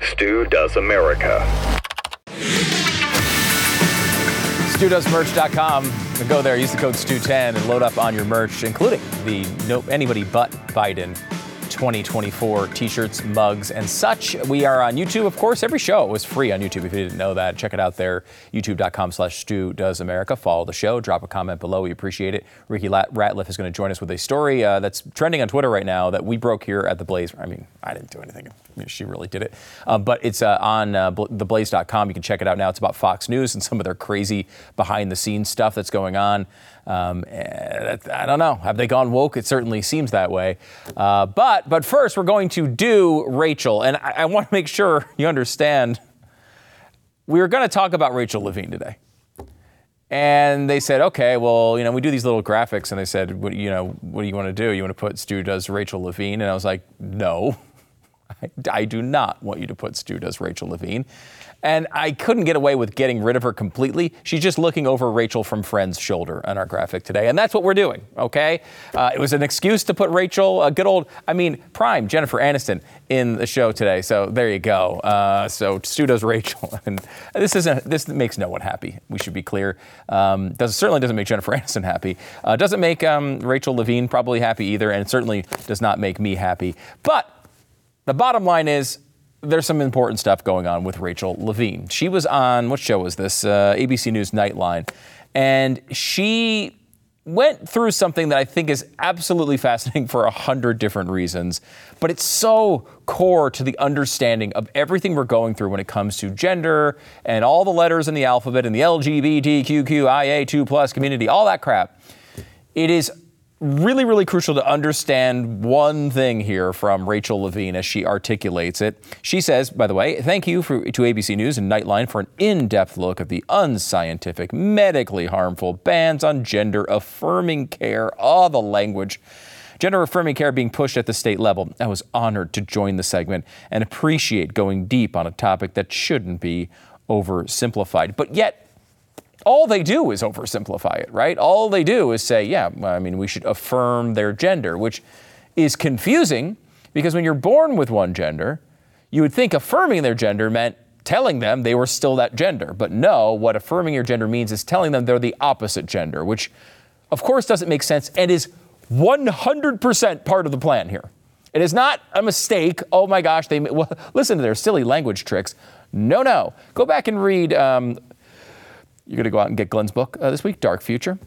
Stu Does America. StuDoesMerch.com. Go there, use the code STU10 and load up on your merch, including the no anybody but Biden 2024 t-shirts, mugs, and such. We are on YouTube, of course. Every show is free on YouTube. If you didn't know that, check it out there. YouTube.com slash Stu Does America. Follow the show. Drop a comment below. We appreciate it. Rikki Ratliff is going to join us with a story uh, that's trending on Twitter right now that we broke here at the Blaze. I mean, I didn't do anything. I mean, she really did it. Um, but it's uh, on uh, theblaze.com. You can check it out now. It's about Fox News and some of their crazy behind the scenes stuff that's going on. Um, I don't know. Have they gone woke? It certainly seems that way. Uh, but but first, we're going to do Rachel, and I, I want to make sure you understand. We were going to talk about Rachel Levine today. And they said, okay, well, you know, we do these little graphics, and they said, what, you know, what do you want to do? You want to put Stu does Rachel Levine? And I was like, no, I, do not want you to put Stu does Rachel Levine. And I couldn't get away with getting rid of her completely. She's just looking over Rachel from Friends' shoulder on our graphic today. And that's what we're doing, okay? Uh, it was an excuse to put Rachel, a good old, I mean, prime Jennifer Aniston in the show today. So there you go. Uh, so Stu does Rachel. And this isn't, this makes no one happy. We should be clear. Um, does, certainly doesn't make Jennifer Aniston happy. Uh, doesn't make um, Rachel Levine probably happy either. And certainly does not make me happy. But the bottom line is, there's some important stuff going on with Rachel Levine. She was on, what show was this? Uh, ABC News Nightline. And she went through something that I think is absolutely fascinating for a hundred different reasons, but it's so core to the understanding of everything we're going through when it comes to gender and all the letters in the alphabet and the LGBTQIA2 plus community, all that crap. It is really, really crucial to understand one thing here from Rachel Levine as she articulates it. She says, by the way, thank you for, to ABC News and Nightline for an in depth look at the unscientific, medically harmful bans on gender affirming care. All oh, the language. Gender affirming care being pushed at the state level. I was honored to join the segment and appreciate going deep on a topic that shouldn't be oversimplified. But yet, all they do is oversimplify it, right? All they do is say, yeah, I mean, we should affirm their gender, which is confusing because when you're born with one gender, you would think affirming their gender meant telling them they were still that gender. But no, what affirming your gender means is telling them they're the opposite gender, which of course doesn't make sense and is 100% part of the plan here. It is not a mistake. Oh my gosh, they well, listen to their silly language tricks. No, no. Go back and read um, you're going to go out and get Glenn's book uh, this week, Dark Future.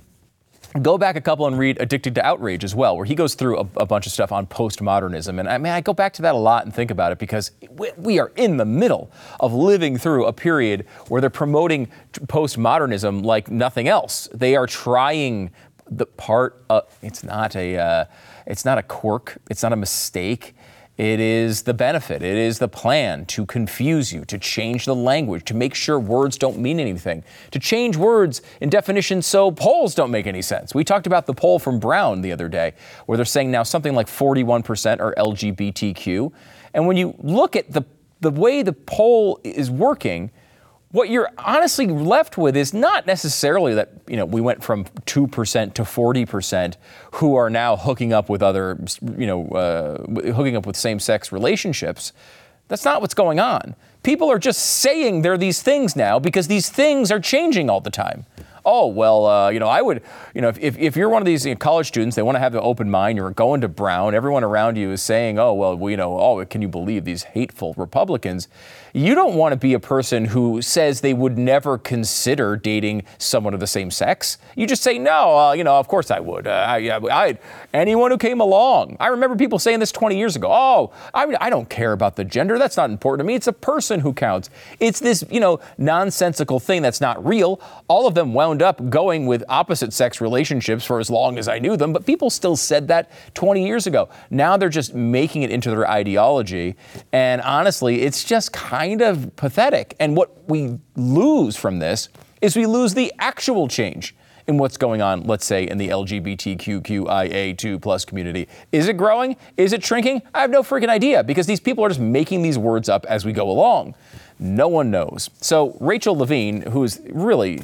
Go back a couple and read Addicted to Outrage as well, where he goes through a, a, bunch of stuff on postmodernism. And I mean, I go back to that a lot and think about it because we, we are in the middle of living through a period where they're promoting postmodernism like nothing else. They are trying the part. Of, it's not a. Uh, it's not a quirk. It's not a mistake. It is the benefit, it is the plan to confuse you, to change the language, to make sure words don't mean anything, to change words in definitions so polls don't make any sense. We talked about the poll from Brown the other day, where they're saying now something like 41% are LGBTQ. And when you look at the, the way the poll is working, what you're honestly left with is not necessarily that you know we went from 2% to 40% who are now hooking up with other you know uh, hooking up with same-sex relationships. That's not what's going on. People are just saying they're these things now because these things are changing all the time. Oh, well, uh, you know, I would, you know, if, if you're one of these you know, college students, they want to have an open mind, you're going to Brown, everyone around you is saying, oh, well, you know, oh, can you believe these hateful Republicans? You don't want to be a person who says they would never consider dating someone of the same sex. You just say, no, uh, you know, of course I would. Uh, I, I, anyone who came along. I remember people saying this 20 years ago. Oh, I, I don't care about the gender. That's not important to me. It's a person who counts. It's this, you know, nonsensical thing that's not real. All of them wound up going with opposite sex relationships for as long as I knew them, but people still said that 20 years ago. Now they're just making it into their ideology. And honestly, it's just kind of pathetic. And what we lose from this is we lose the actual change in what's going on, let's say, in the LGBTQIA2 plus community. Is it growing? Is it shrinking? I have no freaking idea because these people are just making these words up as we go along. No one knows. So Rachel Levine, who is really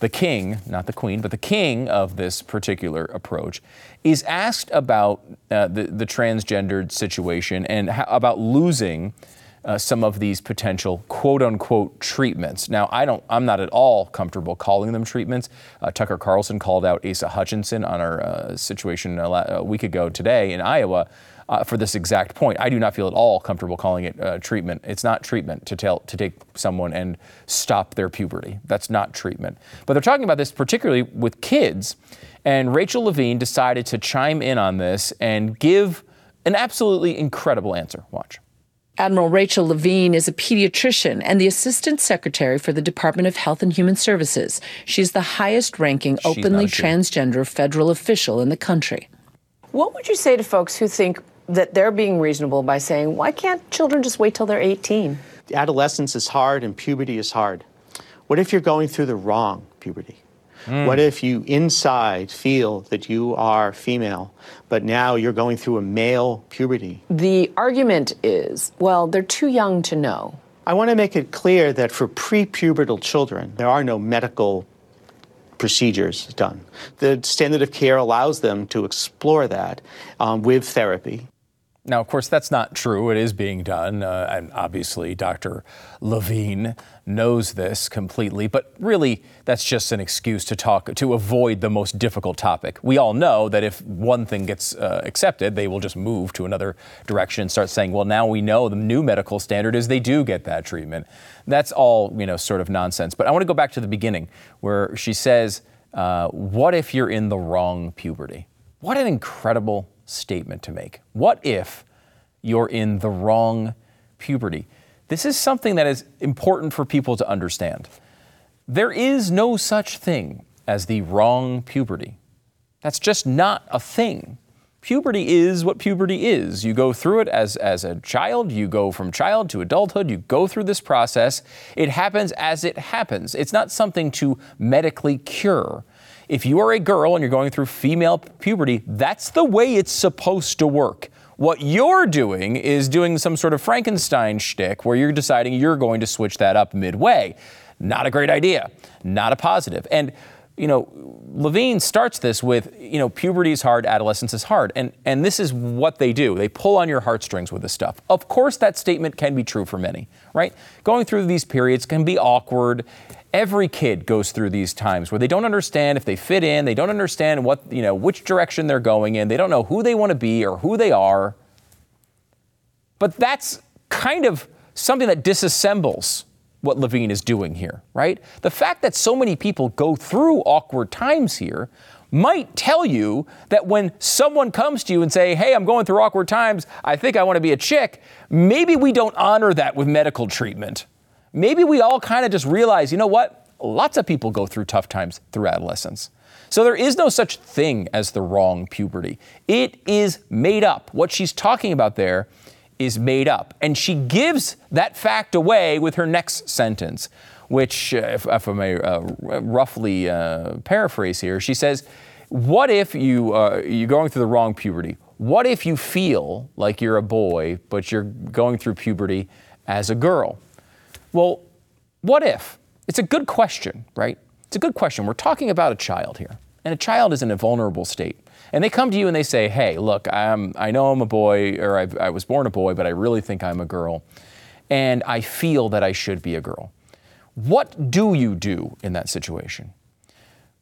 the king, not the queen, but the king of this particular approach, is asked about uh, the, the transgendered situation and how, about losing uh, some of these potential quote unquote treatments. Now, I don't, I'm not at all comfortable calling them treatments. Uh, Tucker Carlson called out Asa Hutchinson on our uh, situation a, la- a, week ago today in Iowa. Uh, for this exact point, I do not feel at all comfortable calling it uh, treatment. It's not treatment to tell to take someone and stop their puberty. That's not treatment. But they're talking about this particularly with kids, and Rachel Levine decided to chime in on this and give an absolutely incredible answer. Watch. Admiral Rachel Levine is a pediatrician and the Assistant Secretary for the Department of Health and Human Services. She's the highest ranking openly transgender federal official in the country. What would you say to folks who think that they're being reasonable by saying, why can't children just wait till they're 18? Adolescence is hard and puberty is hard. What if you're going through the wrong puberty? Mm. What if you inside feel that you are female, but now you're going through a male puberty? The argument is well, they're too young to know. I want to make it clear that for prepubertal children, there are no medical procedures done. The standard of care allows them to explore that um, with therapy. Now, of course, that's not true. It is being done. Uh, and obviously, Dr. Levine knows this completely. But really, that's just an excuse to talk, to avoid the most difficult topic. We all know that if one thing gets uh, accepted, they will just move to another direction and start saying, well, now we know the new medical standard is they do get that treatment. That's all, you know, sort of nonsense. But I want to go back to the beginning where she says, uh, what if you're in the wrong puberty? What an incredible statement to make. What if you're in the wrong puberty? This is something that is important for people to understand. There is no such thing as the wrong puberty. That's just not a thing. Puberty is what puberty is. You go through it as, as a child, you go from child to adulthood, you go through this process. It happens as it happens. It's not something to medically cure. If you are a girl and you're going through female puberty, that's the way it's supposed to work. What you're doing is doing some sort of Frankenstein shtick where you're deciding you're going to switch that up midway. Not a great idea, not a positive. And you know, Levine starts this with, you know, puberty is hard, adolescence is hard. And, and this is what they do. They pull on your heartstrings with this stuff. Of course, that statement can be true for many, right? Going through these periods can be awkward. Every kid goes through these times where they don't understand if they fit in, they don't understand what, you know, which direction they're going in, they don't know who they want to be or who they are. But that's kind of something that disassembles what Levine is doing here, right? The fact that so many people go through awkward times here might tell you that when someone comes to you and say, "Hey, I'm going through awkward times. I think I want to be a chick." Maybe we don't honor that with medical treatment maybe we all kind of just realize, you know what? Lots of people go through tough times through adolescence. So there is no such thing as the wrong puberty. It is made up. What she's talking about there is made up. And she gives that fact away with her next sentence, which, uh, if, if, I may uh, roughly uh, paraphrase here, she says, What if you, uh, you're going through the wrong puberty? What if you feel like you're a boy, but you're going through puberty as a girl? Well, what if? It's a good question, right? It's a good question. We're talking about a child here, and a child is in a vulnerable state. And they come to you and they say, hey, look, I'm, I know I'm a boy, or I've, I was born a boy, but I really think I'm a girl, and I feel that I should be a girl. What do you do in that situation?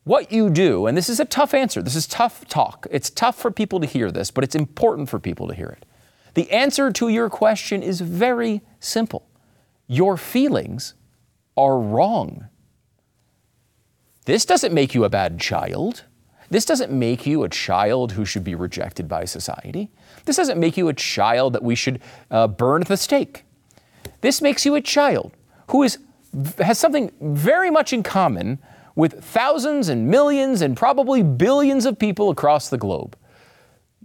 What you do, and this is a tough answer, this is tough talk. It's tough for people to hear this, but it's important for people to hear it. The answer to your question is very simple your feelings are wrong. This doesn't make you a bad child. This doesn't make you a child who should be rejected by society. This doesn't make you a child that we should uh, burn at the stake. This makes you a child who is, has something very much in common with thousands and millions and probably billions of people across the globe.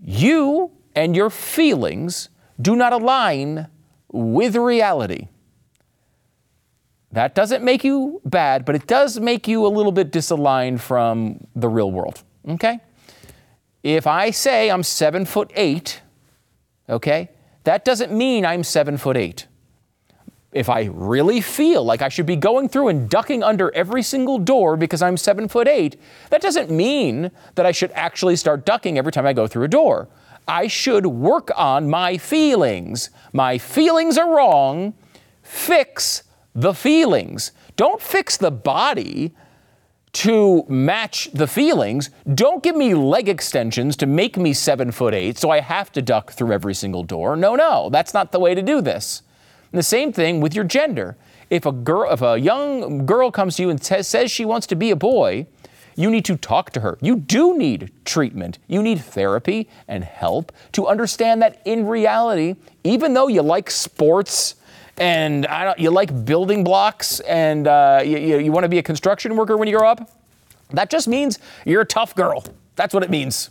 You and your feelings do not align with reality. That doesn't make you bad, but it does make you a little bit disaligned from the real world. Okay? If I say I'm seven foot eight, okay, that doesn't mean I'm seven foot eight. If I really feel like I should be going through and ducking under every single door because I'm seven foot eight, that doesn't mean that I should actually start ducking every time I go through a door. I should work on my feelings. My feelings are wrong. Fix the feelings. Don't fix the body to match the feelings. Don't give me leg extensions to make me seven foot eight so I have to duck through every single door. No, no, that's not the way to do this. And the same thing with your gender. If a girl, if a young girl comes to you and t- says she wants to be a boy, you need to talk to her. You do need treatment. You need therapy and help to understand that in reality, even though you like sports and you like building blocks and uh, you, you want to be a construction worker when you grow up, that just means you're a tough girl. That's what it means.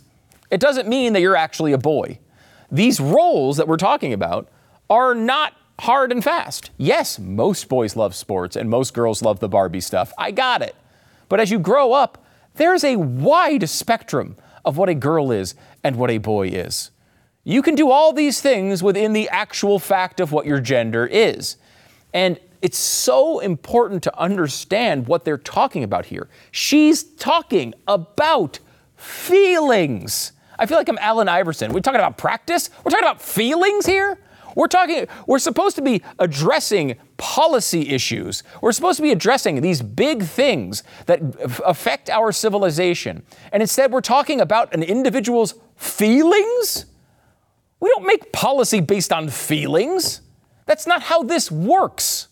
It doesn't mean that you're actually a boy. These roles that we're talking about are not hard and fast. Yes, most boys love sports and most girls love the Barbie stuff. I got it. But as you grow up, there's a wide spectrum of what a girl is and what a boy is. You can do all these things within the actual fact of what your gender is. And it's so important to understand what they're talking about here. She's talking about feelings. I feel like I'm Allen Iverson. We're talking about practice. We're talking about feelings here. We're talking, we're supposed to be addressing policy issues. We're supposed to be addressing these big things that affect our civilization. And instead, we're talking about an individual's feelings? We don't make policy based on feelings. That's not how this works.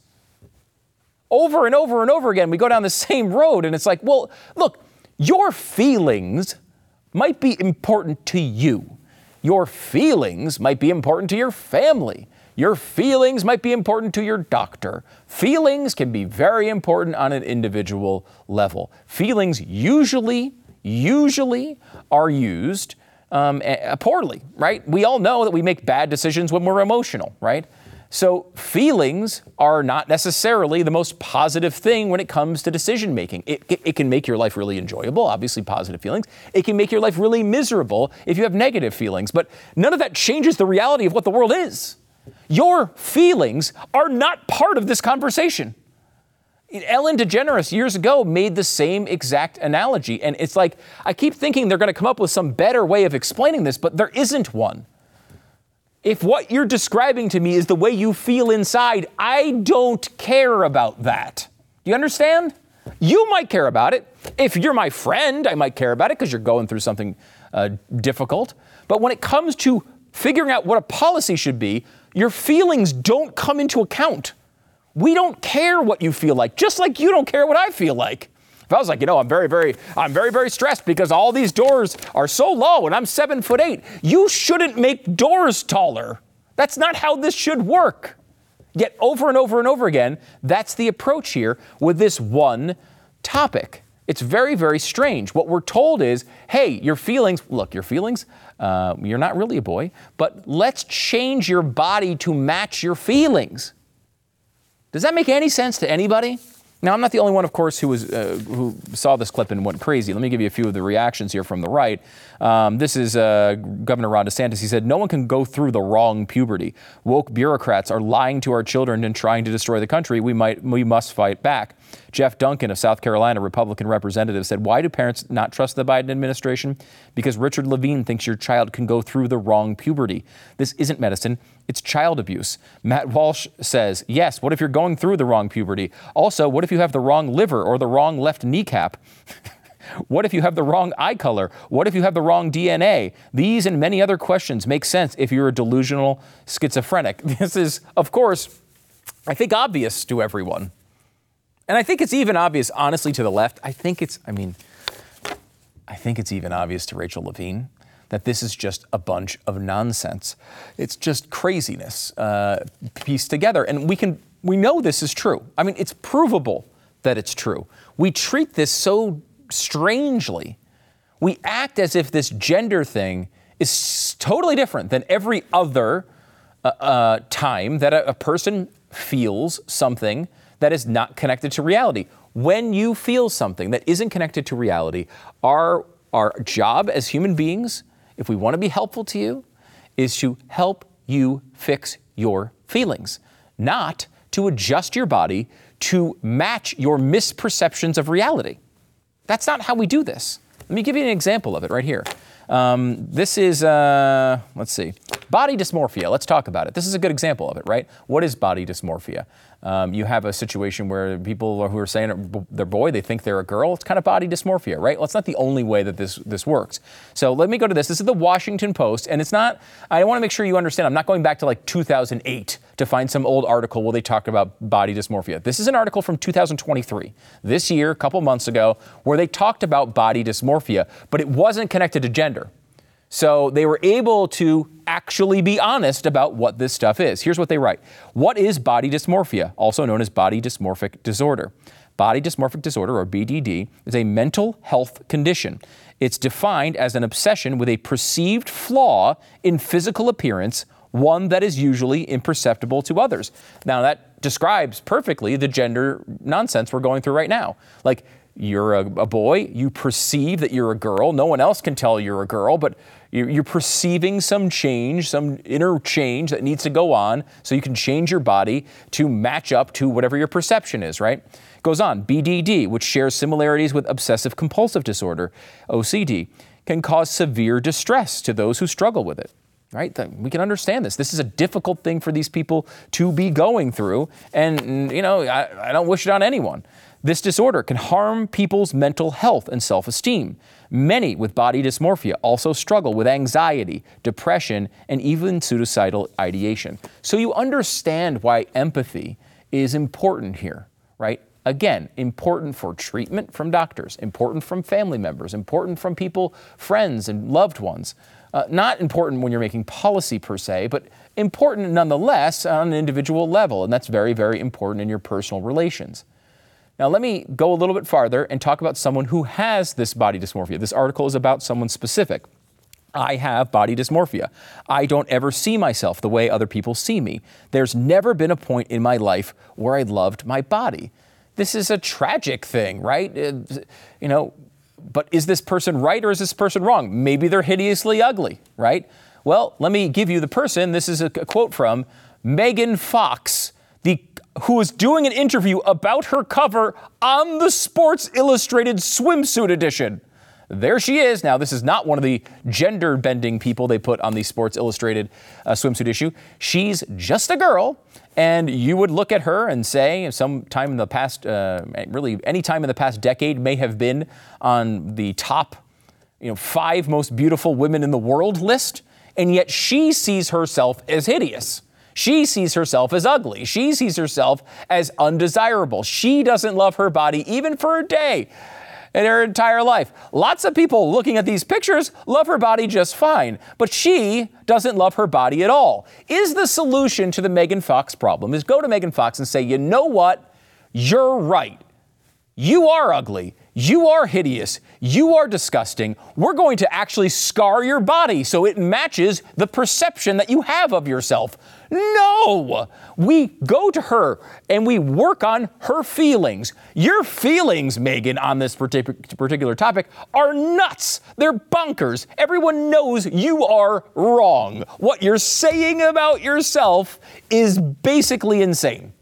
Over and over and over again, we go down the same road, and it's like, well, look, your feelings might be important to you. Your feelings might be important to your family. Your feelings might be important to your doctor. Feelings can be very important on an individual level. Feelings usually, usually are used um, poorly, right? We all know that we make bad decisions when we're emotional, right? So, feelings are not necessarily the most positive thing when it comes to decision making. It, it, it, can make your life really enjoyable, obviously, positive feelings. It can make your life really miserable if you have negative feelings. But none of that changes the reality of what the world is. Your feelings are not part of this conversation. Ellen DeGeneres years ago made the same exact analogy. And it's like, I keep thinking they're going to come up with some better way of explaining this, but there isn't one if what you're describing to me is the way you feel inside, I don't care about that. Do you understand? You might care about it. If you're my friend, I might care about it because you're going through something uh, difficult. But when it comes to figuring out what a policy should be, your feelings don't come into account. We don't care what you feel like, just like you don't care what I feel like. If I was like, you know, I'm very, very, I'm very, very stressed because all these doors are so low and I'm seven foot eight, you shouldn't make doors taller. That's not how this should work. Yet over and over and over again, that's the approach here with this one topic. It's very, very strange. What we're told is, hey, your feelings, look, your feelings, uh, you're not really a boy, but let's change your body to match your feelings. Does that make any sense to anybody? Now, I'm not the only one, of course, who, was, uh, who saw this clip and went crazy. Let me give you a few of the reactions here from the right. Um, this is uh, Governor Ron DeSantis. He said, No one can go through the wrong puberty. Woke bureaucrats are lying to our children and trying to destroy the country. We, might, we must fight back. Jeff Duncan of South Carolina, Republican representative, said, Why do parents not trust the Biden administration? Because Richard Levine thinks your child can go through the wrong puberty. This isn't medicine, it's child abuse. Matt Walsh says, Yes, what if you're going through the wrong puberty? Also, what if you have the wrong liver or the wrong left kneecap? What if you have the wrong eye color? What if you have the wrong DNA? These and many other questions make sense if you're a delusional schizophrenic. This is, of course, I think obvious to everyone. And I think it's even obvious, honestly, to the left. I think it's, I mean, I think it's even obvious to Rachel Levine that this is just a bunch of nonsense. It's just craziness uh, pieced together. And we can, we know this is true. I mean, it's provable that it's true. We treat this so strangely. We act as if this gender thing is totally different than every other uh, uh, time that a, a person feels something that is not connected to reality. When you feel something that isn't connected to reality, our, our job as human beings, if we want to be helpful to you, is to help you fix your feelings, not to adjust your body to match your misperceptions of reality. That's not how we do this. Let me give you an example of it right here. Um, this is, uh, let's see, body dysmorphia. Let's talk about it. This is a good example of it, right? What is body dysmorphia? Um, you have a situation where people who are saying they're boy, they think they're a girl. It's kind of body dysmorphia, right? Well, it's not the only way that this this works. So let me go to this. This is the Washington Post, and it's not. I want to make sure you understand. I'm not going back to like 2008 to find some old article where they talked about body dysmorphia. This is an article from 2023, this year, a couple months ago, where they talked about body dysmorphia, but it wasn't connected to gender. So they were able to actually be honest about what this stuff is. Here's what they write What is body dysmorphia, also known as body dysmorphic disorder? Body dysmorphic disorder, or BDD, is a mental health condition. It's defined as an obsession with a perceived flaw in physical appearance, one that is usually imperceptible to others. Now, that describes perfectly the gender nonsense we're going through right now. Like, you're a, a, boy, you perceive that you're a girl. No one else can tell you're a girl, but you're, you're perceiving some change, some inner change that needs to go on so you can change your body to match up to whatever your perception is, right? Goes on, BDD, which shares similarities with obsessive compulsive disorder, OCD, can cause severe distress to those who struggle with it right? We can understand this. This is a difficult thing for these people to be going through. And, you know, I, I, don't wish it on anyone. This disorder can harm people's mental health and self esteem. Many with body dysmorphia also struggle with anxiety, depression, and even suicidal ideation. So you understand why empathy is important here, right? Again, important for treatment from doctors, important from family members, important from people, friends, and loved ones. Uh, not important when you're making policy per se, but important nonetheless on an individual level. And that's very, very important in your personal relations. Now, let me go a little bit farther and talk about someone who has this body dysmorphia. This article is about someone specific. I have body dysmorphia. I don't ever see myself the way other people see me. There's never been a point in my life where I loved my body. This is a tragic thing, right? Uh, you know, but is this person right or is this person wrong? Maybe they're hideously ugly, right? Well, let me give you the person. This is a quote from Megan Fox, who was doing an interview about her cover on the Sports Illustrated swimsuit edition. There she is. Now, this is not one of the gender bending people they put on the Sports Illustrated uh, swimsuit issue. She's just a girl, and you would look at her and say, sometime in the past, uh, really any time in the past decade, may have been on the top, you know, five most beautiful women in the world list, and yet she sees herself as hideous. She sees herself as ugly. She sees herself as undesirable. She doesn't love her body even for a day in her entire life. Lots of people looking at these pictures love her body just fine, but she doesn't love her body at all. Is the solution to the Megan Fox problem is go to Megan Fox and say, "You know what? You're right. You are ugly. You are hideous. You are disgusting. We're going to actually scar your body so it matches the perception that you have of yourself. No! We go to her and we work on her feelings. Your feelings, Megan, on this particular topic are nuts. They're bonkers. Everyone knows you are wrong. What you're saying about yourself is basically insane.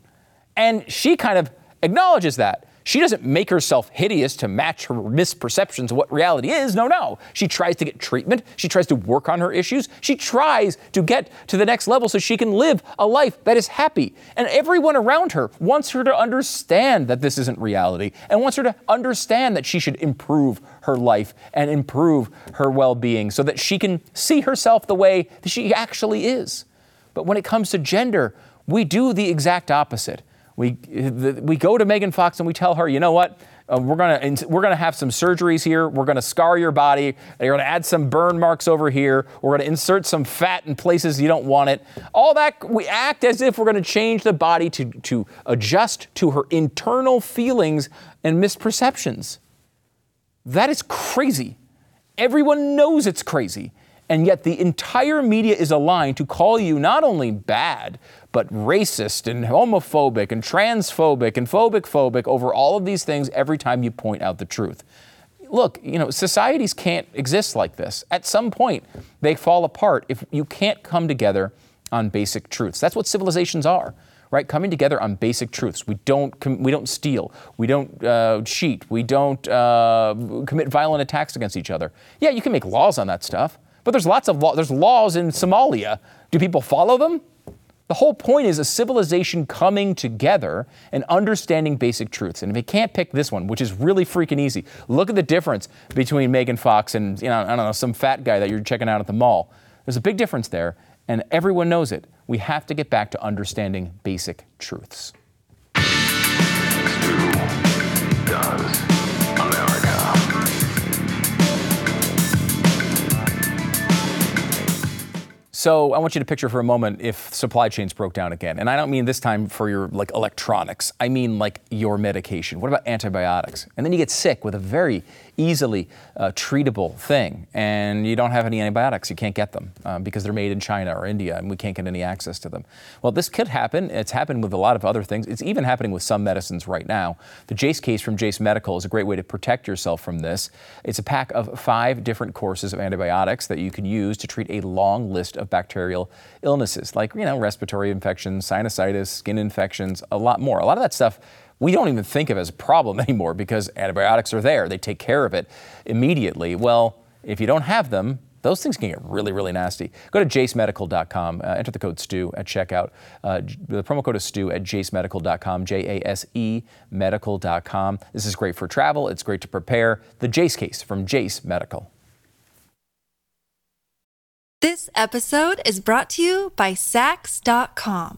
And she kind of acknowledges that. She doesn't make herself hideous to match her misperceptions of what reality is. No, no. She tries to get treatment. She tries to work on her issues. She tries to get to the next level so she can live a life that is happy. And everyone around her wants her to understand that this isn't reality and wants her to understand that she should improve her life and improve her well being so that she can see herself the way that she actually is. But when it comes to gender, we do the exact opposite. We, we go to Megan Fox and we tell her, you know what? Uh, we're gonna we're gonna have some surgeries here. We're gonna scar your body. You're gonna add some burn marks over here. We're gonna insert some fat in places you don't want it. All that we act as if we're gonna change the body to to adjust to her internal feelings and misperceptions. That is crazy. Everyone knows it's crazy. And yet the entire media is aligned to call you not only bad, but racist and homophobic and transphobic and phobic phobic over all of these things every time you point out the truth. Look, you know, societies can't exist like this. At some point, they fall apart if you can't come together on basic truths. That's what civilizations are right? Coming together on basic truths. We don't we don't steal. We don't uh, cheat. We don't uh, commit violent attacks against each other. Yeah, you can make laws on that stuff, but there's lots of law. There's laws in Somalia. Do people follow them? The whole point is a civilization coming together and understanding basic truths. And if you can't pick this one, which is really freaking easy, look at the difference between Megan Fox and you know I don't know some fat guy that you're checking out at the mall. There's a big difference there, and everyone knows it we have to get back to understanding basic truths. So I want you to picture for a moment if supply chains broke down again. And I don't mean this time for your like electronics. I mean like your medication. What about antibiotics? And then you get sick with a very easily uh, treatable thing, and you don't have any antibiotics. You can't get them um, because they're made in China or India, and we can't get any access to them. Well, this could happen. It's happened with a lot of other things. It's even happening with some medicines right now. The Jase case from Jase Medical is a great way to protect yourself from this. It's a pack of five different courses of antibiotics that you can use to treat a long list of bacterial illnesses, like you know respiratory infections, sinusitis, skin infections, a lot more. A lot of that stuff we don't even think of as a problem anymore because antibiotics are there. They take care of it immediately. Well, if you don't have them, those things can get really, really nasty. Go to jasemedical.com, uh, enter the code STU at checkout. Uh, the promo code is STU at jasemedical.com, J A S E medical.com. This is great for travel, it's great to prepare. The Jase case from Jase Medical. This episode is brought to you by Saks.com.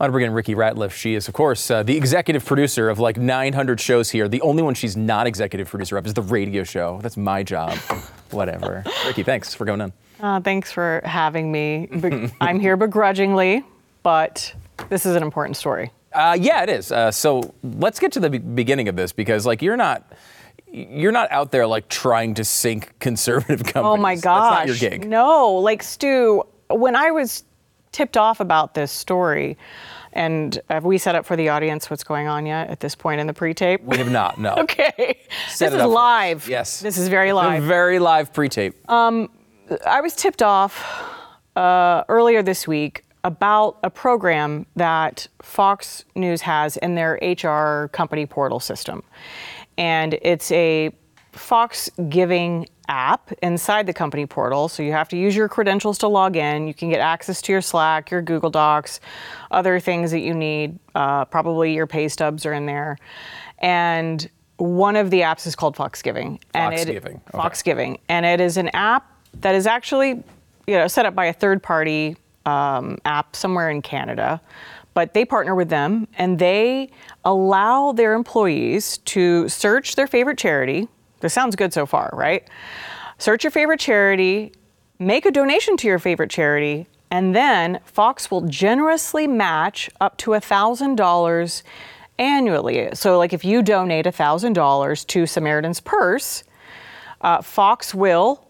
I want to bring in Rikki Ratliff. She is, of course, uh, the executive producer of like 900 shows here. The only one she's not executive producer of is the radio show. That's my job. Whatever. Rikki, thanks for coming on. Uh, thanks for having me. I'm here begrudgingly, but this is an important story. Uh, yeah, it is. Uh, so let's get to the beginning of this because, like, you're not you're not out there like trying to sink conservative companies. Oh my gosh, That's not your gig. No, like Stu, when I was tipped off about this story. And have we set up for the audience what's going on yet at this point in the pre-tape? We have not. No. okay. Set this is live. Yes. This is very live. very live pre-tape. Um, I was tipped off uh, earlier this week about a program that Fox News has in their HR company portal system, and it's a Fox Giving app inside the company portal. So you have to use your credentials to log in. You can get access to your Slack, your Google Docs, other things that you need. Uh, probably your pay stubs are in there. And one of the apps is called Foxgiving. And Foxgiving. It, okay. Foxgiving. And it is an app that is actually you know, set up by a third party um, app somewhere in Canada. But they partner with them and they allow their employees to search their favorite charity, this sounds good so far, right? Search your favorite charity, make a donation to your favorite charity, and then Fox will generously match up to $1,000 annually. So, like if you donate $1,000 to Samaritan's Purse, uh, Fox will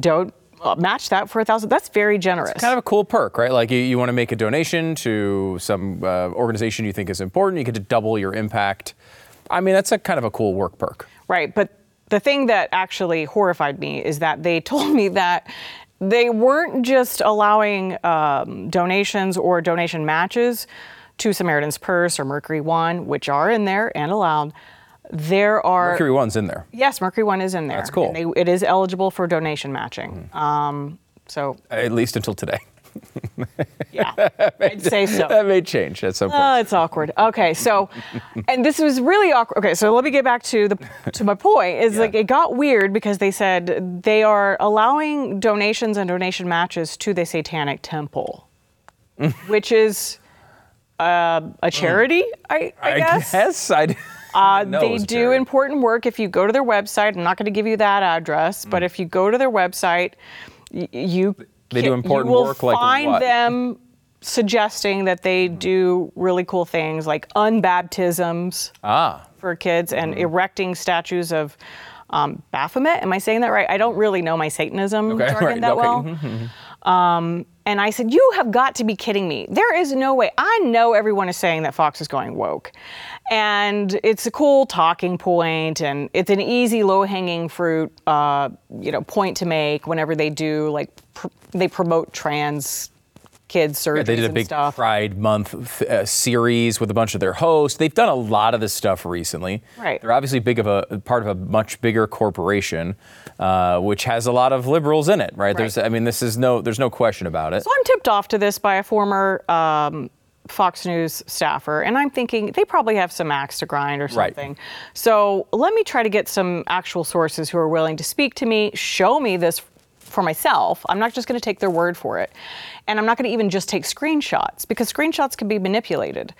don't uh, match that for a thousand. That's very generous. It's kind of a cool perk, right? Like you, you want to make a donation to some uh, organization you think is important, you get to double your impact. I mean, that's a kind of a cool work perk. Right, but the thing that actually horrified me is that they told me that they weren't just allowing um, donations or donation matches to Samaritan's Purse or Mercury One, which are in there and allowed. there are Mercury One's in there. Yes, Mercury One is in there. That's cool. And they, it is eligible for donation matching. Um, so At least until today. Yeah, I'd say so. That may change at some point. Oh, it's awkward. Okay, so, and this was really awkward. Okay, so let me get back to the to my point. Is Yeah. like it got weird because they said they are allowing donations and donation matches to the Satanic Temple, which is uh, a charity. I, I, I guess. guess I. Uh, didn't know it they do charity. important work. If you go to their website, I'm not going to give you that address, but if you go to their website, y- you Mm. They do important you will work like find what? them suggesting that they do really cool things like unbaptisms Ah. for kids and Mm-hmm. erecting statues of um, Baphomet. Am I saying that right? I don't really know my Satanism Okay, jargon right, that okay. well. Mhm, Um, and I said, You have got to be kidding me. There is no way. I know everyone is saying that Fox is going woke. And it's a cool talking point, and it's an easy, low hanging fruit, uh, you know, point to make whenever they do, like, pr- they promote trans kids surgeries Yeah, they did a big stuff. Pride Month uh, series with a bunch of their hosts. They've done a lot of this stuff recently. Right. They're obviously big of a part of a much bigger corporation, uh, which has a lot of liberals in it. Right. right. There's, I mean, this is no, there's no question about it. So I'm tipped off to this by a former um, Fox News staffer, and I'm thinking they probably have some axe to grind or something. Right. something. So let me try to get some actual sources who are willing to speak to me, show me this for myself. I'm not just going to take their word for it. And I'm not going to even just take screenshots because screenshots can be manipulated.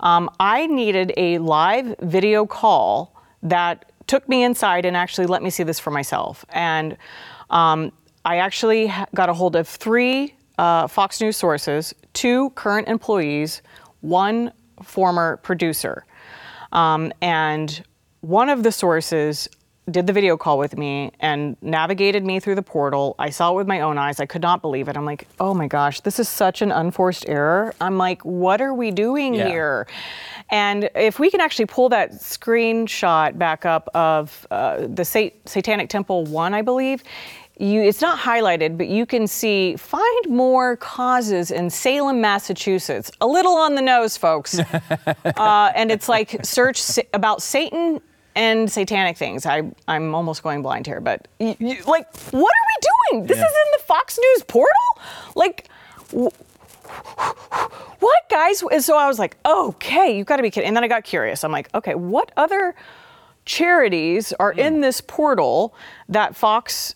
Um, I needed a live video call that took me inside and actually let me see this for myself. And um, I actually got a hold of three uh, Fox News sources, two current employees, one former producer. Um, and one of the sources did the video call with me and navigated me through the portal. I saw it with my own eyes. I could not believe it. I'm like, oh my gosh, this is such an unforced error. I'm like, what are we doing Yeah. here? And if we can actually pull that screenshot back up of uh, the Sat- Satanic Temple 1, I believe. You, it's not highlighted, but you can see find more causes in Salem, Massachusetts. A little on the nose, folks. uh, and it's like search about Satan and satanic things. I, I'm almost going blind here, but y y like, what are we doing? This Yeah. is in the Fox News portal? Like, w- what, guys? And so I was like, okay, you've got to be kidding. And then I got curious. I'm like, okay, what other charities are hmm. in this portal that Fox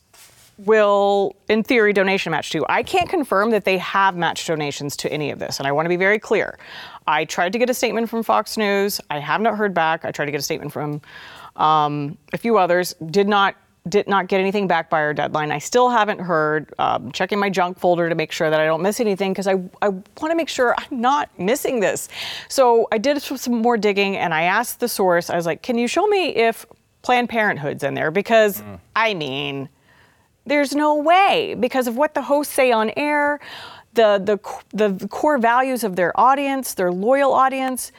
will, in theory, donation match to. I can't confirm that they have matched donations to any of this, and I want to be very clear. I tried to get a statement from Fox News. I have not heard back. I tried to get a statement from um, a few others. Did not did not get anything back by our deadline. I still haven't heard. Um, checking my junk folder to make sure that I don't miss anything because I, I want to make sure I'm not missing this. So I did some more digging and I asked the source. I was like, "Can you show me if Planned Parenthood's in there?" Because I mean, there's no way because of what the hosts say on air, the the the, core values of their audience, their loyal audience.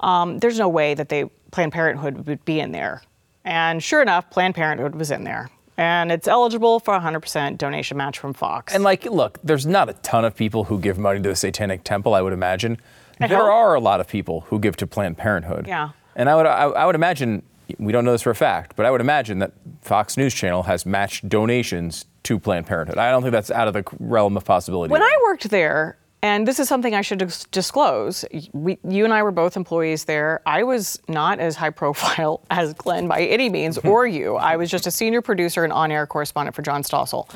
Um, there's no way that they Planned Parenthood would be in there. And sure enough, Planned Parenthood was in there. And it's eligible for 100% donation match from Fox. And like, look, there's not a ton of people who give money to the Satanic Temple. I would imagine I there hope. are a lot of people who give to Planned Parenthood. Yeah. And I would, I, I would imagine we don't know this for a fact, but I would imagine that Fox News Channel has matched donations to Planned Parenthood. I don't think that's out of the realm of possibility. When I worked there, and this is something I should disclose, we, you and I were both employees there. I was not as high profile as Glenn by any means, or you. I was just a senior producer and on air correspondent for John Stossel.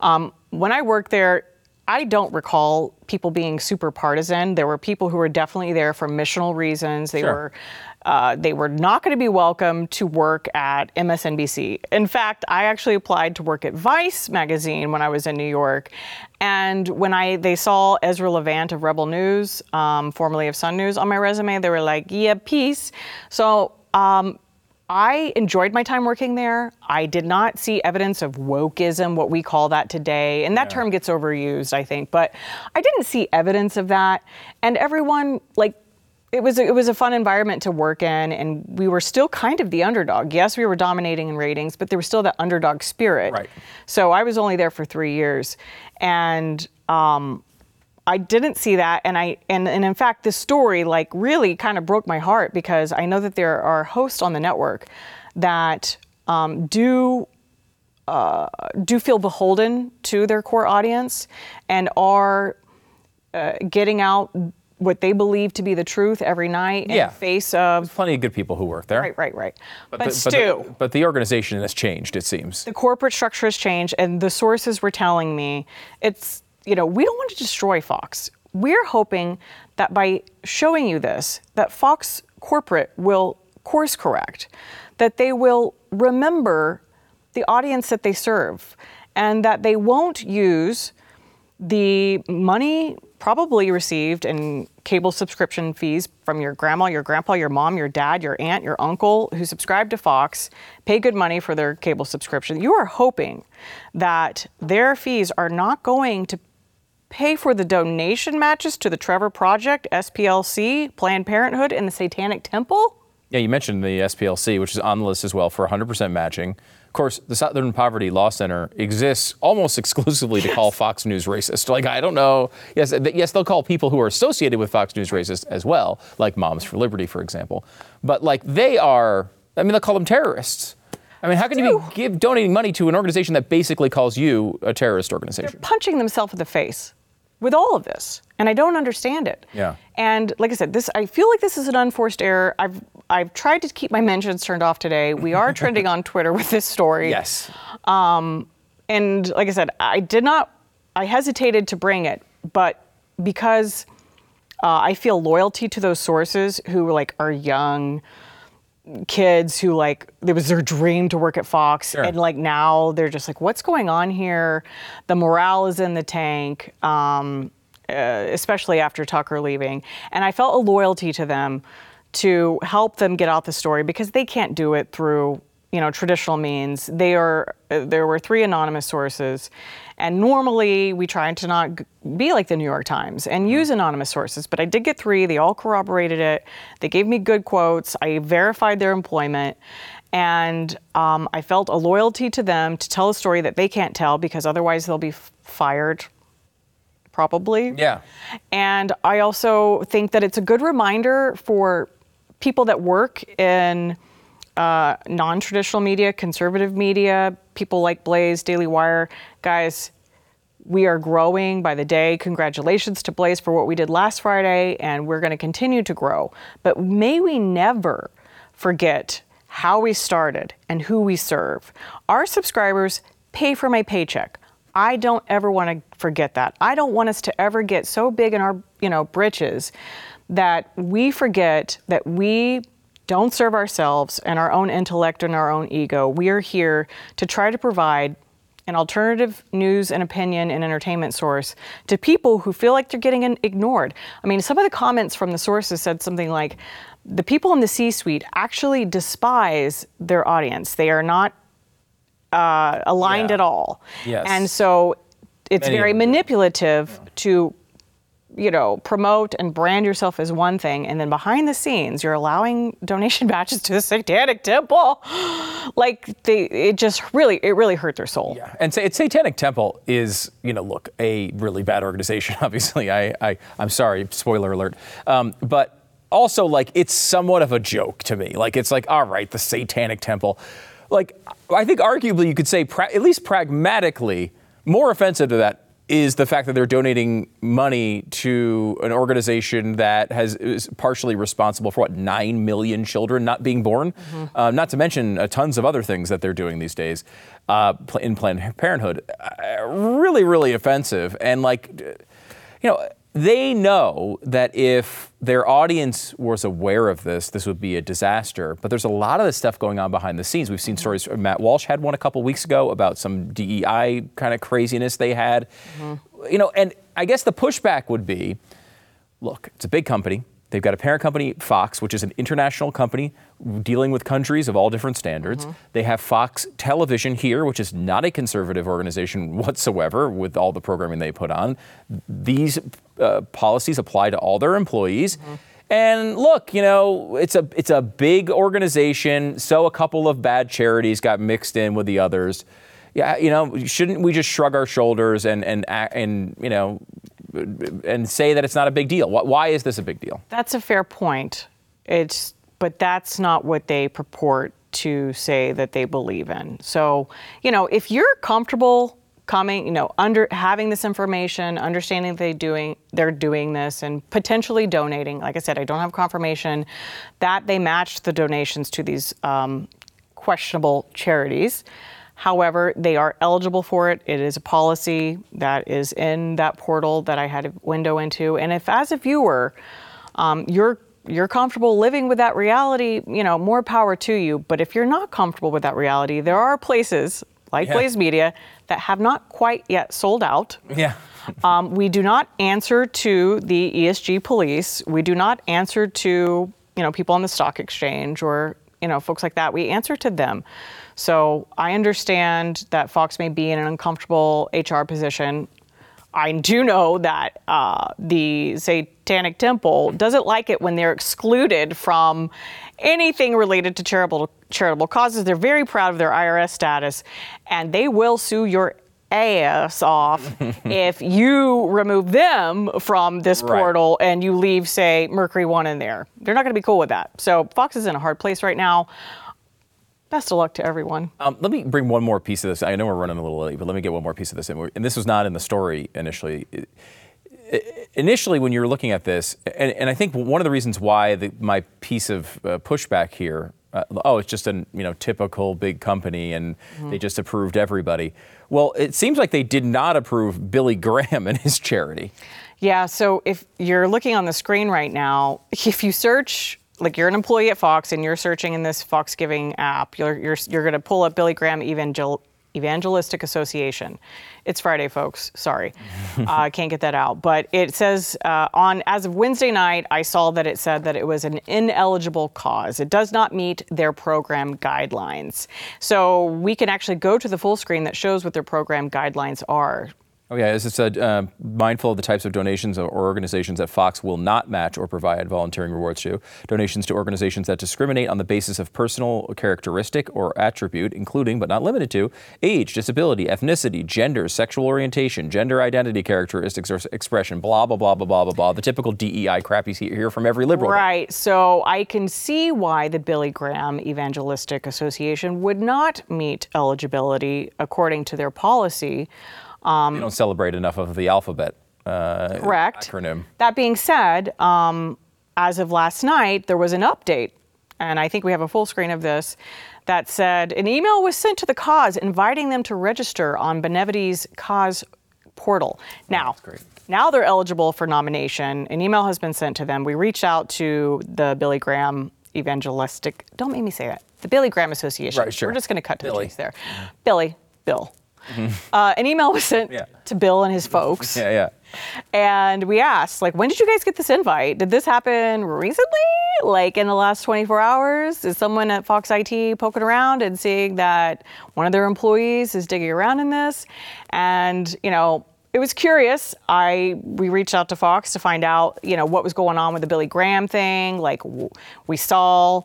Um, when I worked there, I don't recall people being super partisan. There were people who were definitely there for missional reasons. They Sure. were uh, they were not going to be welcome to work at MSNBC. In fact, I actually applied to work at Vice magazine when I was in New York, and when I they saw Ezra Levant of Rebel News, um, formerly of Sun News, on my resume, they were like, "Yeah, peace." So. Um, I enjoyed my time working there. I did not see evidence of wokeism, what we call that today. And that term gets overused, I think. But I didn't see evidence of that. And everyone, like, it was, it was a fun environment to work in. And we were still kind of the underdog. Yes, we were dominating in ratings, but there was still that underdog spirit. Right. So I was only there for three years. And, um, I didn't see that, and I and, and in fact, this story like really kind of broke my heart because I know that there are hosts on the network that um, do uh, do feel beholden to their core audience and are uh, getting out what they believe to be the truth every night in Yeah. the face of There's plenty of good people who work there. right, right, right. But, the- Stu, the, but the organization has changed, it seems. the corporate structure has changed and the sources were telling me it's you know we don't want to destroy fox we're hoping that by showing you this that fox corporate will course correct that they will remember the audience that they serve and that they won't use the money probably received in cable subscription fees from your grandma, your grandpa, your mom, your dad, your aunt, your uncle who subscribe to Fox, pay good money for their cable subscription. You are hoping that their fees are not going to pay for the donation matches to the Trevor Project, SPLC, Planned Parenthood, and the Satanic Temple. Yeah, you mentioned the SPLC, which is on the list as well for 100% matching. Of course, the Southern Poverty Law Center exists almost exclusively to call Fox News racist. Like, I don't know. Yes, yes, they'll call people who are associated with Fox News racist as well, like Moms for Liberty, for example. But like, they are. I mean, they'll call them terrorists. I mean, how can you be give, donating money to an organization that basically calls you a terrorist organization? punching themselves in the face with all of this, and I don't understand it. Yeah. And like I said, this I feel like this is an unforced error. I've I've tried to keep my mentions turned off today. We are trending on Twitter with this story. Yes. Um, And like I said, I did not. I hesitated to bring it, but because uh, I feel loyalty to those sources who like are young kids who like it was their dream to work at Fox Sure. and like now they're just like what's going on here? The morale is in the tank um, uh, especially after Tucker leaving. And I felt a loyalty to them to help them get out the story because they can't do it through you know traditional means. They are uh, there were three anonymous sources and normally we try to not be like the new york times and use anonymous sources but i did get three. They all corroborated it. They gave me good quotes. I verified their employment. And um, i felt a loyalty to them to tell a story that they can't tell because otherwise they'll be f- fired probably. Yeah. and I also think that it's a good reminder for people that work in uh, non traditional media, conservative media, people like Blaze, Daily Wire. Guys, we are growing by the day. Congratulations to Blaze for what we did last Friday, and we're going to continue to grow. But may we never forget how we started and who we serve. Our subscribers pay for my paycheck. I don't ever want to forget that. I don't want us to ever get so big in our, you know, britches that we forget that we don't serve ourselves and our own intellect and our own ego. We are here to try to provide an alternative news and opinion and entertainment source to people who feel like they're getting ignored. I mean, some of the comments from the sources said something like, the people in the C suite actually despise their audience. They are not uh, aligned Yeah. at all. Yes. And so it's Many very manipulative to you know, promote and brand yourself as one thing, and then behind the scenes, you're allowing donation batches to the Satanic Temple. like they, it just really, it really hurt their soul. Yeah. And Sa- Satanic Temple is, you know, look, a really bad organization. Obviously, I, I I'm sorry, spoiler alert. Um, but also, like, it's somewhat of a joke to me. Like, it's like, all right, the Satanic Temple. Like, I think arguably you could say, pra- at least pragmatically, more offensive to that is the fact that they're donating money to an organization that has is partially responsible for what nine million children not being born, uh, not to mention uh, tons of other things that they're doing these days uh, in Planned Parenthood. Uh, really, really offensive, and like, you know. They know that if their audience was aware of this, this would be a disaster. But there's a lot of this stuff going on behind the scenes. We've seen mm-hmm. stories. Matt Walsh had one a couple weeks ago about some DEI kind of craziness they had. Mm-hmm. You know, and I guess the pushback would be look, it's a big company. They've got a parent company, Fox, which is an international company dealing with countries of all different standards. They have Fox Television here, which is not a conservative organization whatsoever with all the programming they put on. These uh, policies apply to all their employees. And look, you know, it's a it's a big organization, so a couple of bad charities got mixed in with the others. Yeah, you know, shouldn't we just shrug our shoulders and and and you know and say that it's not a big deal. Why is this a big deal? That's a fair point. It's but that's not what they purport to say that they believe in. So, you know, if you're comfortable coming, you know, under having this information, understanding they doing they're doing this and potentially donating. Like I said, I don't have confirmation that they matched the donations to these um, questionable charities. However, they are eligible for it. It is a policy that is in that portal that I had a window into. And if, as a viewer, um, you're you're comfortable living with that reality, you know, more power to you. But if you're not comfortable with that reality, there are places like yeah. Blaze Media that have not quite yet sold out. Yeah. um, we do not answer to the ESG police. We do not answer to you know people on the stock exchange or you know folks like that. We answer to them. So I understand that Fox may be in an uncomfortable HR position. I do know that uh, the Satanic Temple doesn't like it when they're excluded from anything related to charitable charitable causes. They're very proud of their IRS status, and they will sue your ass off if you remove them from this portal right. and you leave, say, Mercury One in there. They're not going to be cool with that. So Fox is in a hard place right now. Best of luck to everyone. Um, let me bring one more piece of this. I know we're running a little late, but let me get one more piece of this in. And this was not in the story initially. Initially, when you're looking at this, and, and I think one of the reasons why the, my piece of uh, pushback here, uh, oh, it's just a you know typical big company, and mm-hmm. they just approved everybody. Well, it seems like they did not approve Billy Graham and his charity. Yeah. So if you're looking on the screen right now, if you search like you're an employee at Fox and you're searching in this Fox Giving app, you're you're you're going to pull up Billy Graham Evangel- Evangelistic Association. It's Friday, folks. Sorry, uh, I uh, can't get that out. But it says uh, on as of Wednesday night, I saw that it said that it was an ineligible cause. It does not meet their program guidelines. So we can actually go to the full screen that shows what their program guidelines are. Oh, yeah, as it said, uh, mindful of the types of donations or organizations that Fox will not match or provide volunteering rewards to. Donations to organizations that discriminate on the basis of personal characteristic or attribute, including but not limited to age, disability, ethnicity, gender, sexual orientation, gender identity characteristics or expression, blah, blah, blah, blah, blah, blah, blah. The typical DEI crap you hear from every liberal. Right. So I can see why the Billy Graham Evangelistic Association would not meet eligibility according to their policy. Um, you don't celebrate enough of the alphabet. Uh, correct. Acronym. That being said, um, as of last night, there was an update, and I think we have a full screen of this that said an email was sent to the cause inviting them to register on Benevity's cause portal. Now, oh, now they're eligible for nomination. An email has been sent to them. We reached out to the Billy Graham Evangelistic. Don't make me say that. The Billy Graham Association. Right, sure. We're just going to cut to Billy. the chase there. Billy, Bill. Mm-hmm. Uh, an email was sent yeah. to Bill and his folks. yeah, yeah. And we asked, like, when did you guys get this invite? Did this happen recently? Like in the last 24 hours? Is someone at Fox IT poking around and seeing that one of their employees is digging around in this? And, you know, it was curious. I we reached out to Fox to find out, you know, what was going on with the Billy Graham thing. Like, we saw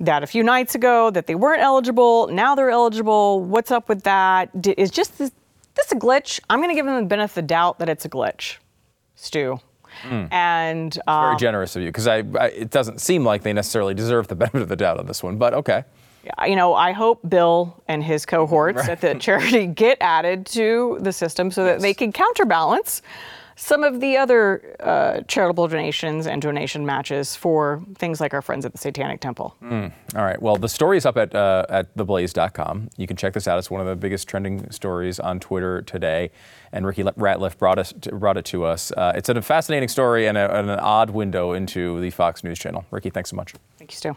that a few nights ago that they weren't eligible. Now they're eligible. What's up with that? Is just this, this a glitch? I'm going to give them the benefit of the doubt that it's a glitch, Stu. Mm. And um, very generous of you because I, I, it doesn't seem like they necessarily deserve the benefit of the doubt on this one, but okay. You know, I hope Bill and his cohorts right. at the charity get added to the system so yes. that they can counterbalance some of the other uh, charitable donations and donation matches for things like our friends at the Satanic Temple. Mm. All right. Well, the story is up at, uh, at theblaze.com. You can check this out. It's one of the biggest trending stories on Twitter today. And Rikki Ratliff brought, us, brought it to us. Uh, it's a fascinating story and, a, and an odd window into the Fox News channel. Rikki, thanks so much. Thank you, Stu.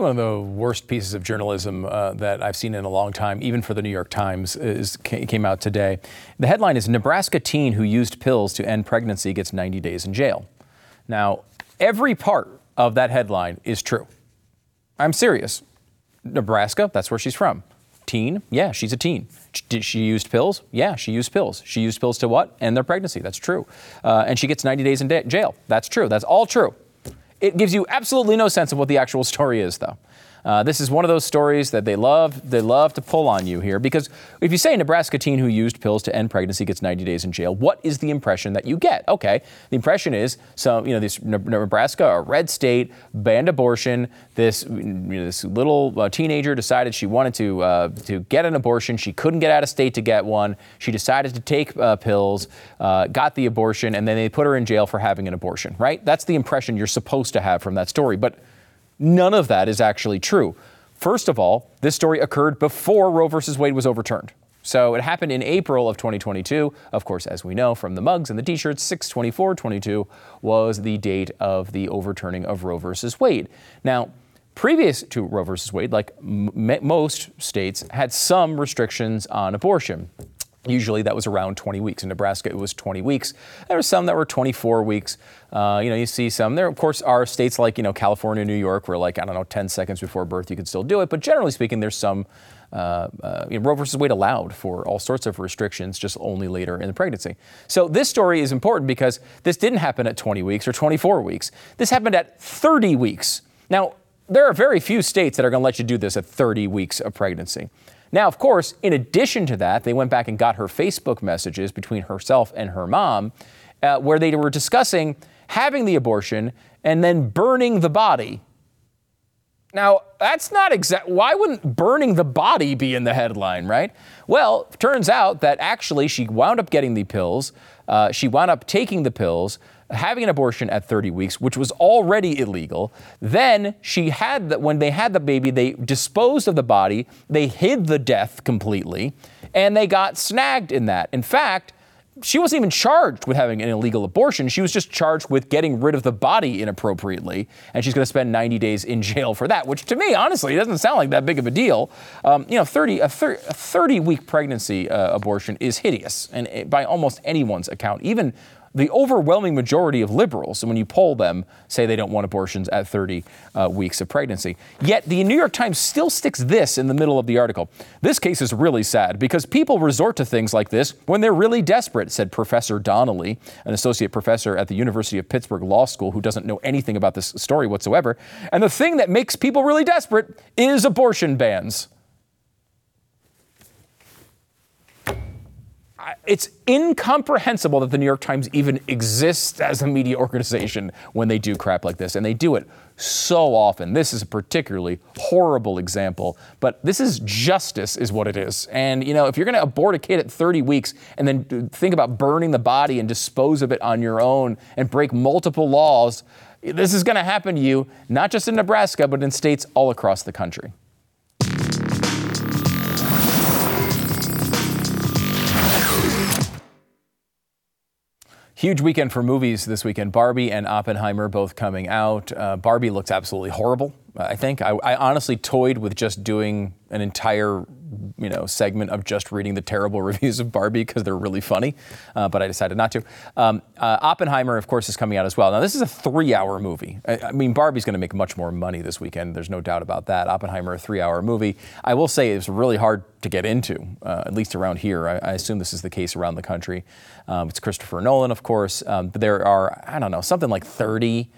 One of the worst pieces of journalism uh, that I've seen in a long time, even for the New York Times, is, came out today. The headline is Nebraska teen who used pills to end pregnancy gets 90 days in jail. Now, every part of that headline is true. I'm serious. Nebraska, that's where she's from. Teen, yeah, she's a teen. Did she used pills? Yeah, she used pills. She used pills to what? End their pregnancy. That's true. Uh, and she gets 90 days in da- jail. That's true. That's all true. It gives you absolutely no sense of what the actual story is, though. Uh, this is one of those stories that they love. They love to pull on you here because if you say a Nebraska teen who used pills to end pregnancy gets 90 days in jail, what is the impression that you get? Okay, the impression is some, you know, this Nebraska, a red state, banned abortion. This, you know, this little uh, teenager decided she wanted to uh, to get an abortion. She couldn't get out of state to get one. She decided to take uh, pills, uh, got the abortion, and then they put her in jail for having an abortion. Right? That's the impression you're supposed to have from that story, but None of that is actually true. First of all, this story occurred before Roe versus Wade was overturned. So it happened in April of 2022. Of course, as we know from the mugs and the t-shirts, 62422 was the date of the overturning of Roe versus Wade. Now, previous to Roe versus Wade, like m- most states had some restrictions on abortion. Usually that was around 20 weeks. In Nebraska, it was 20 weeks. There were some that were 24 weeks. Uh, you know, you see some. There, of course, are states like you know California, New York, where like I don't know, 10 seconds before birth you can still do it. But generally speaking, there's some. Uh, uh, you know, Roe versus Wade allowed for all sorts of restrictions, just only later in the pregnancy. So this story is important because this didn't happen at 20 weeks or 24 weeks. This happened at 30 weeks. Now, there are very few states that are going to let you do this at 30 weeks of pregnancy. Now, of course, in addition to that, they went back and got her Facebook messages between herself and her mom, uh, where they were discussing having the abortion and then burning the body. Now, that's not exact. Why wouldn't burning the body be in the headline, right? Well, turns out that actually she wound up getting the pills. Uh, she wound up taking the pills having an abortion at 30 weeks, which was already illegal. Then she had that when they had the baby, they disposed of the body, they hid the death completely, and they got snagged in that. In fact, she wasn't even charged with having an illegal abortion. She was just charged with getting rid of the body inappropriately, and she's going to spend 90 days in jail for that. Which, to me, honestly, doesn't sound like that big of a deal. Um, you know, 30 a, 30 week pregnancy uh, abortion is hideous, and by almost anyone's account, even the overwhelming majority of liberals, when you poll them, say they don't want abortions at 30 uh, weeks of pregnancy. Yet the New York Times still sticks this in the middle of the article. This case is really sad because people resort to things like this when they're really desperate, said Professor Donnelly, an associate professor at the University of Pittsburgh Law School who doesn't know anything about this story whatsoever. And the thing that makes people really desperate is abortion bans. It's incomprehensible that the New York Times even exists as a media organization when they do crap like this. And they do it so often. This is a particularly horrible example, but this is justice, is what it is. And, you know, if you're going to abort a kid at 30 weeks and then think about burning the body and dispose of it on your own and break multiple laws, this is going to happen to you, not just in Nebraska, but in states all across the country. Huge weekend for movies this weekend. Barbie and Oppenheimer both coming out. Uh, Barbie looks absolutely horrible. I think I, I, honestly toyed with just doing an entire, you know, segment of just reading the terrible reviews of Barbie because they're really funny, uh, but I decided not to. Um, uh, Oppenheimer, of course, is coming out as well. Now, this is a three-hour movie. I, I mean, Barbie's going to make much more money this weekend. There's no doubt about that. Oppenheimer, a three-hour movie. I will say it's really hard to get into, uh, at least around here. I, I, assume this is the case around the country. Um, it's Christopher Nolan, of course, um, but there are I don't know something like 30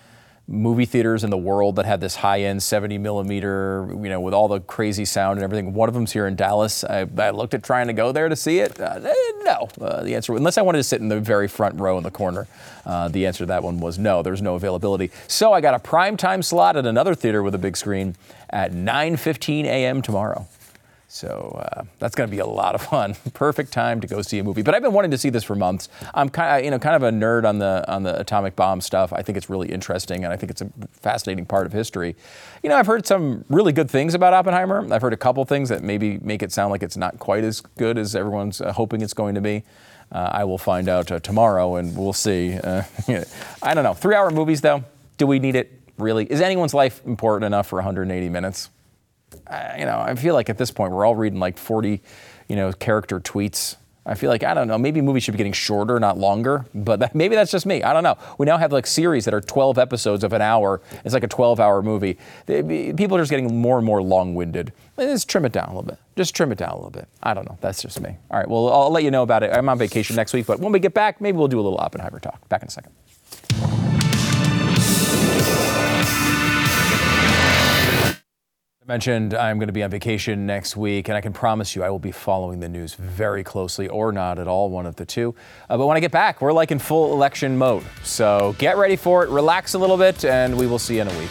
movie theaters in the world that have this high-end 70 millimeter, you know, with all the crazy sound and everything. One of them's here in Dallas. I, I looked at trying to go there to see it. Uh, eh, no, uh, the answer, unless I wanted to sit in the very front row in the corner, uh, the answer to that one was no. There's no availability. So I got a prime time slot at another theater with a big screen at 9:15 a.m. tomorrow. So uh, that's going to be a lot of fun. Perfect time to go see a movie. But I've been wanting to see this for months. I'm kind of, you know, kind of a nerd on the on the atomic bomb stuff. I think it's really interesting, and I think it's a fascinating part of history. You know, I've heard some really good things about Oppenheimer. I've heard a couple things that maybe make it sound like it's not quite as good as everyone's uh, hoping it's going to be. Uh, I will find out uh, tomorrow, and we'll see. Uh, I don't know. Three-hour movies, though. Do we need it? really, is anyone's life important enough for 180 minutes? I, you know, I feel like at this point we're all reading like 40, you know, character tweets I feel like I don't know. Maybe movies should be getting shorter, not longer. But that, maybe that's just me. I don't know. We now have like series that are 12 episodes of an hour. It's like a 12-hour movie. People are just getting more and more long-winded. Just trim it down a little bit. Just trim it down a little bit. I don't know. That's just me. All right. Well, I'll let you know about it. I'm on vacation next week, but when we get back, maybe we'll do a little Oppenheimer talk. Back in a second. I mentioned I'm going to be on vacation next week, and I can promise you I will be following the news very closely, or not at all, one of the two. Uh, but when I get back, we're like in full election mode. So get ready for it, relax a little bit, and we will see you in a week.